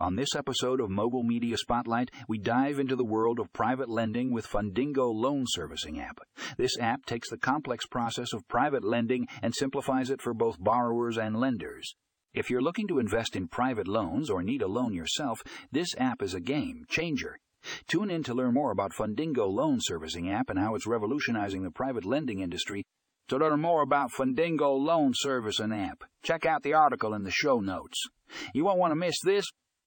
On this episode of Mogul Media Spotlight, we dive into the world of private lending with Fundingo Loan Servicing app. This app takes the complex process of private lending and simplifies it for both borrowers and lenders. If you're looking to invest in private loans or need a loan yourself, this app is a game changer. Tune in to learn more about Fundingo Loan Servicing app and how it's revolutionizing the private lending industry. To learn more about Fundingo Loan Servicing app, check out the article in the show notes. You won't want to miss this